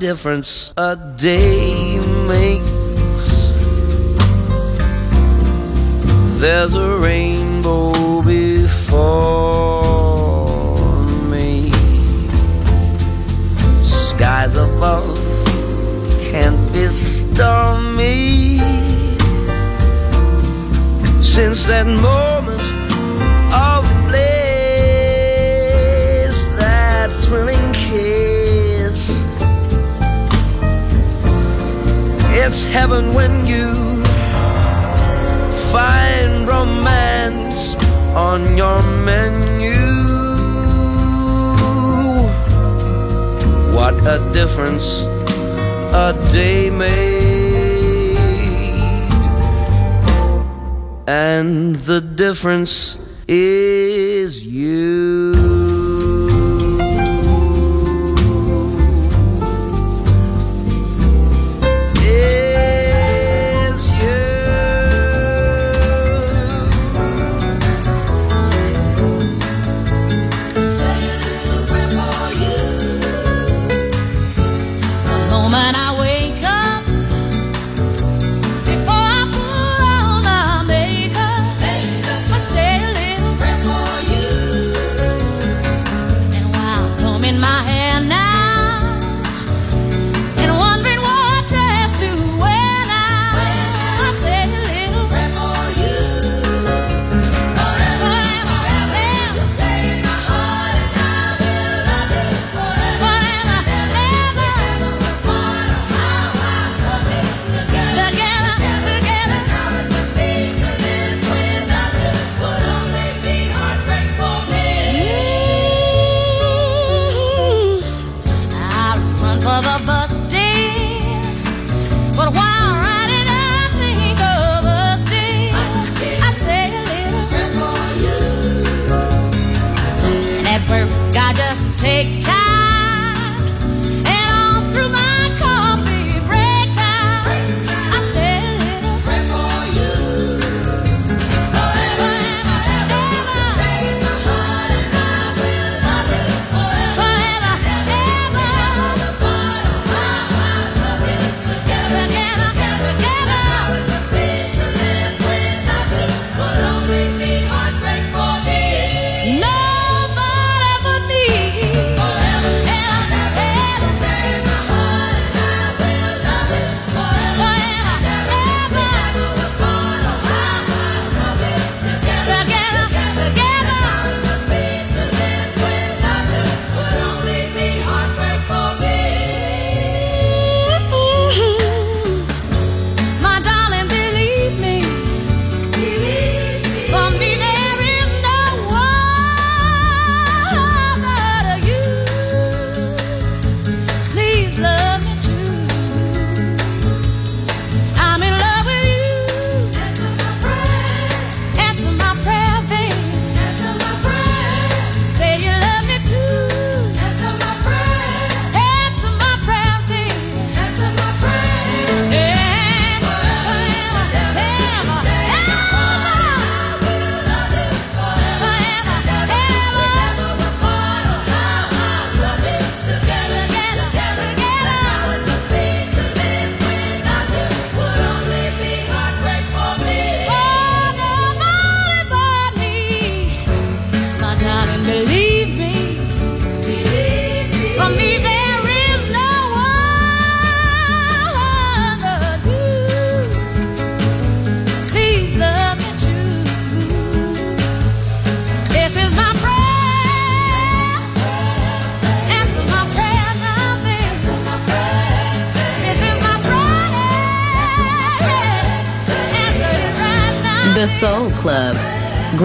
Difference a day makes. There's a rainbow before me. Skies above can't be stormy. Since that moment It's heaven when you find romance on your menu. What a difference a day made. and the difference is you.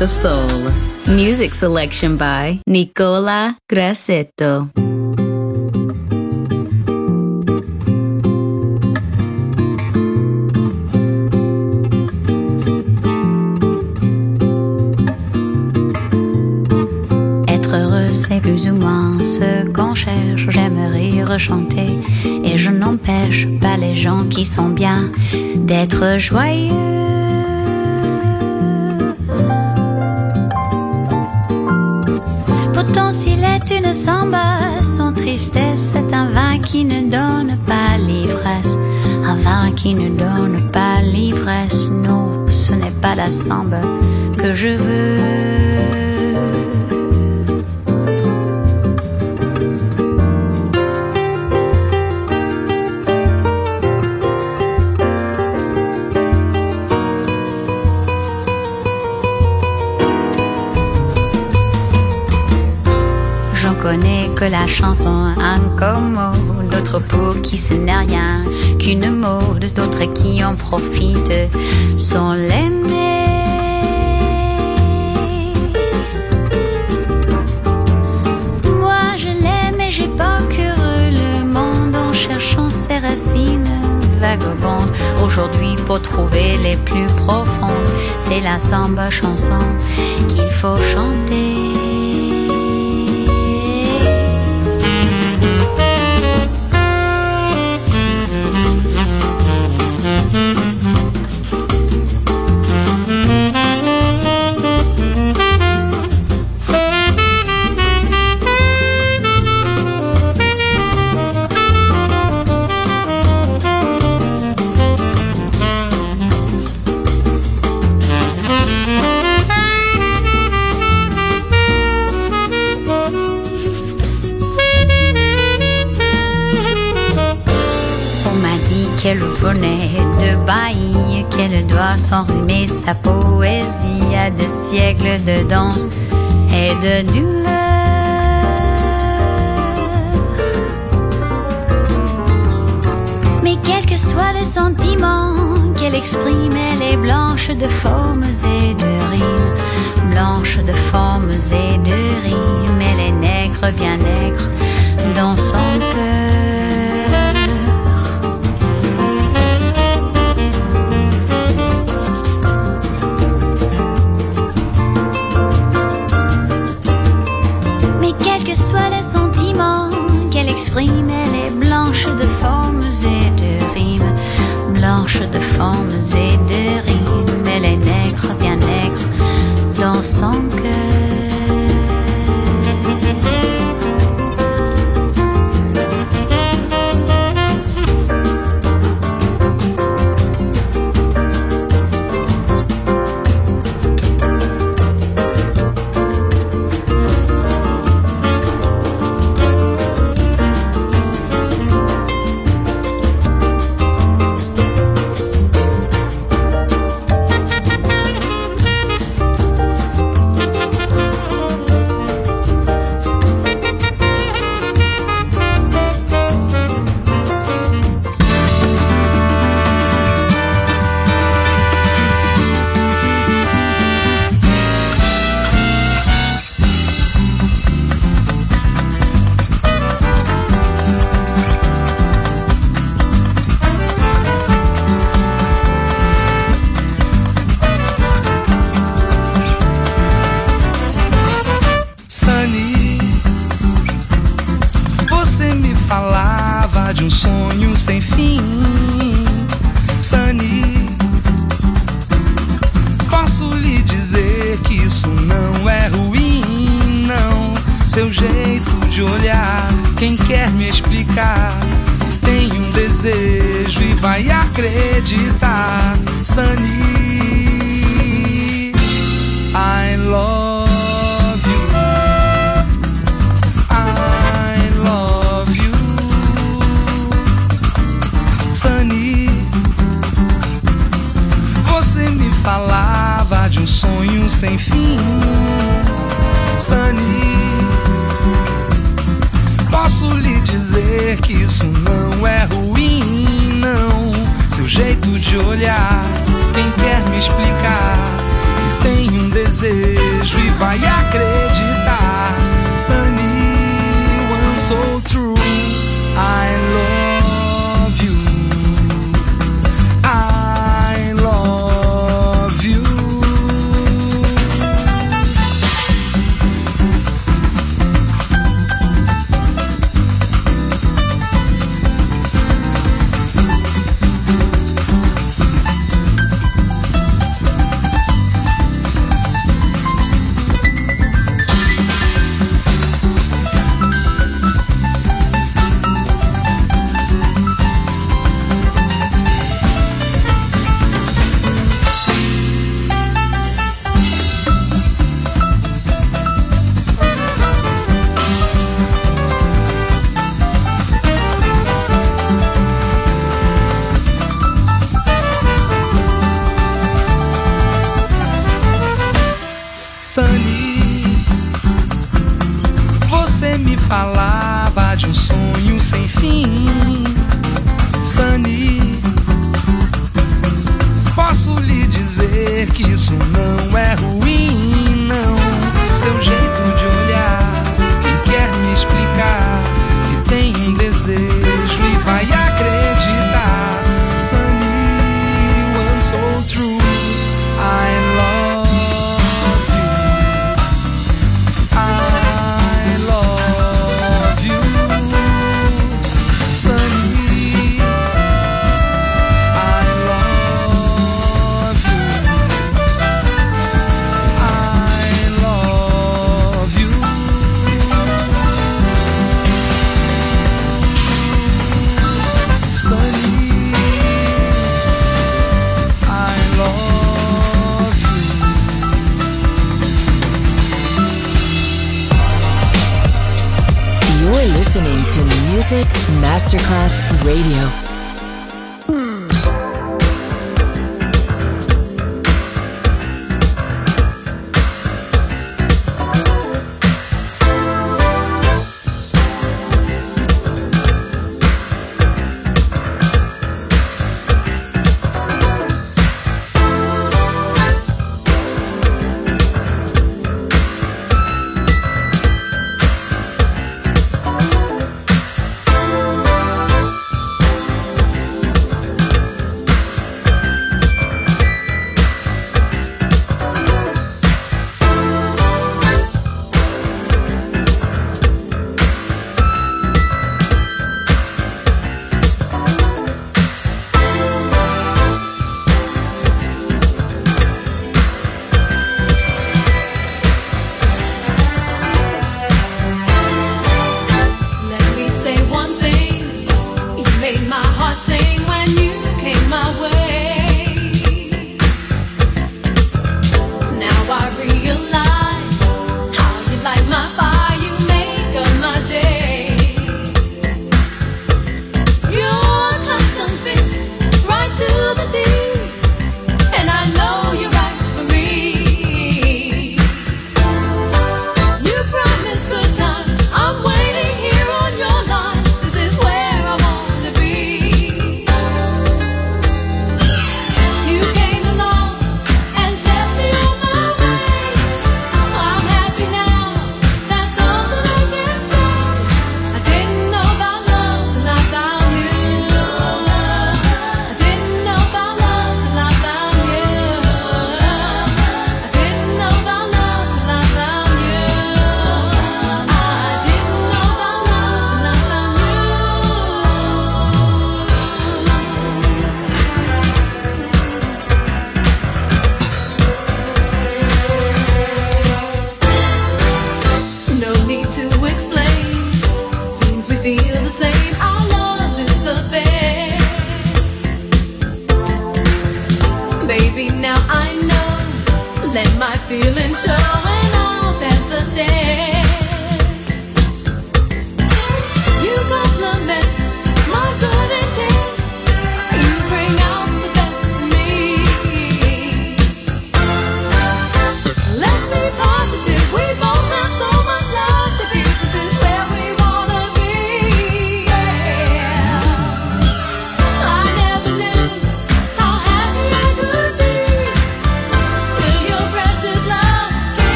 Best of soul. Music selection by Nicola Grassetto. Être heureux, c'est plus ou moins ce qu'on cherche. J'aimerais rechanter et je n'empêche pas les gens qui sont bien d'être joyeux. Son tristesse est un vin qui ne donne pas l'ivresse. Un vin qui ne donne pas l'ivresse. Non, ce n'est pas la samba que je veux. La chanson incommode, d'autres pour qui ce n'est rien qu'une mode, d'autres qui en profitent sans l'aimer. Moi je l'aime et j'ai parcouru le monde en cherchant ses racines vagabondes. Aujourd'hui pour trouver les plus profondes, c'est la samba chanson qu'il faut chanter. Qu'elle venait de Bahie, qu'elle doit s'enrhumer sa poésie à des siècles de danse et de douleur. Mais quel que soit le sentiment qu'elle exprime, elle est blanche de formes et de rimes, blanche de formes et de rimes. Elle est nègre, bien nègre, dans son cœur. Elle est blanche de formes et de rimes. Blanche de formes et de rimes. Elle est nègre, bien nègre, dans son cœur. Acreditar.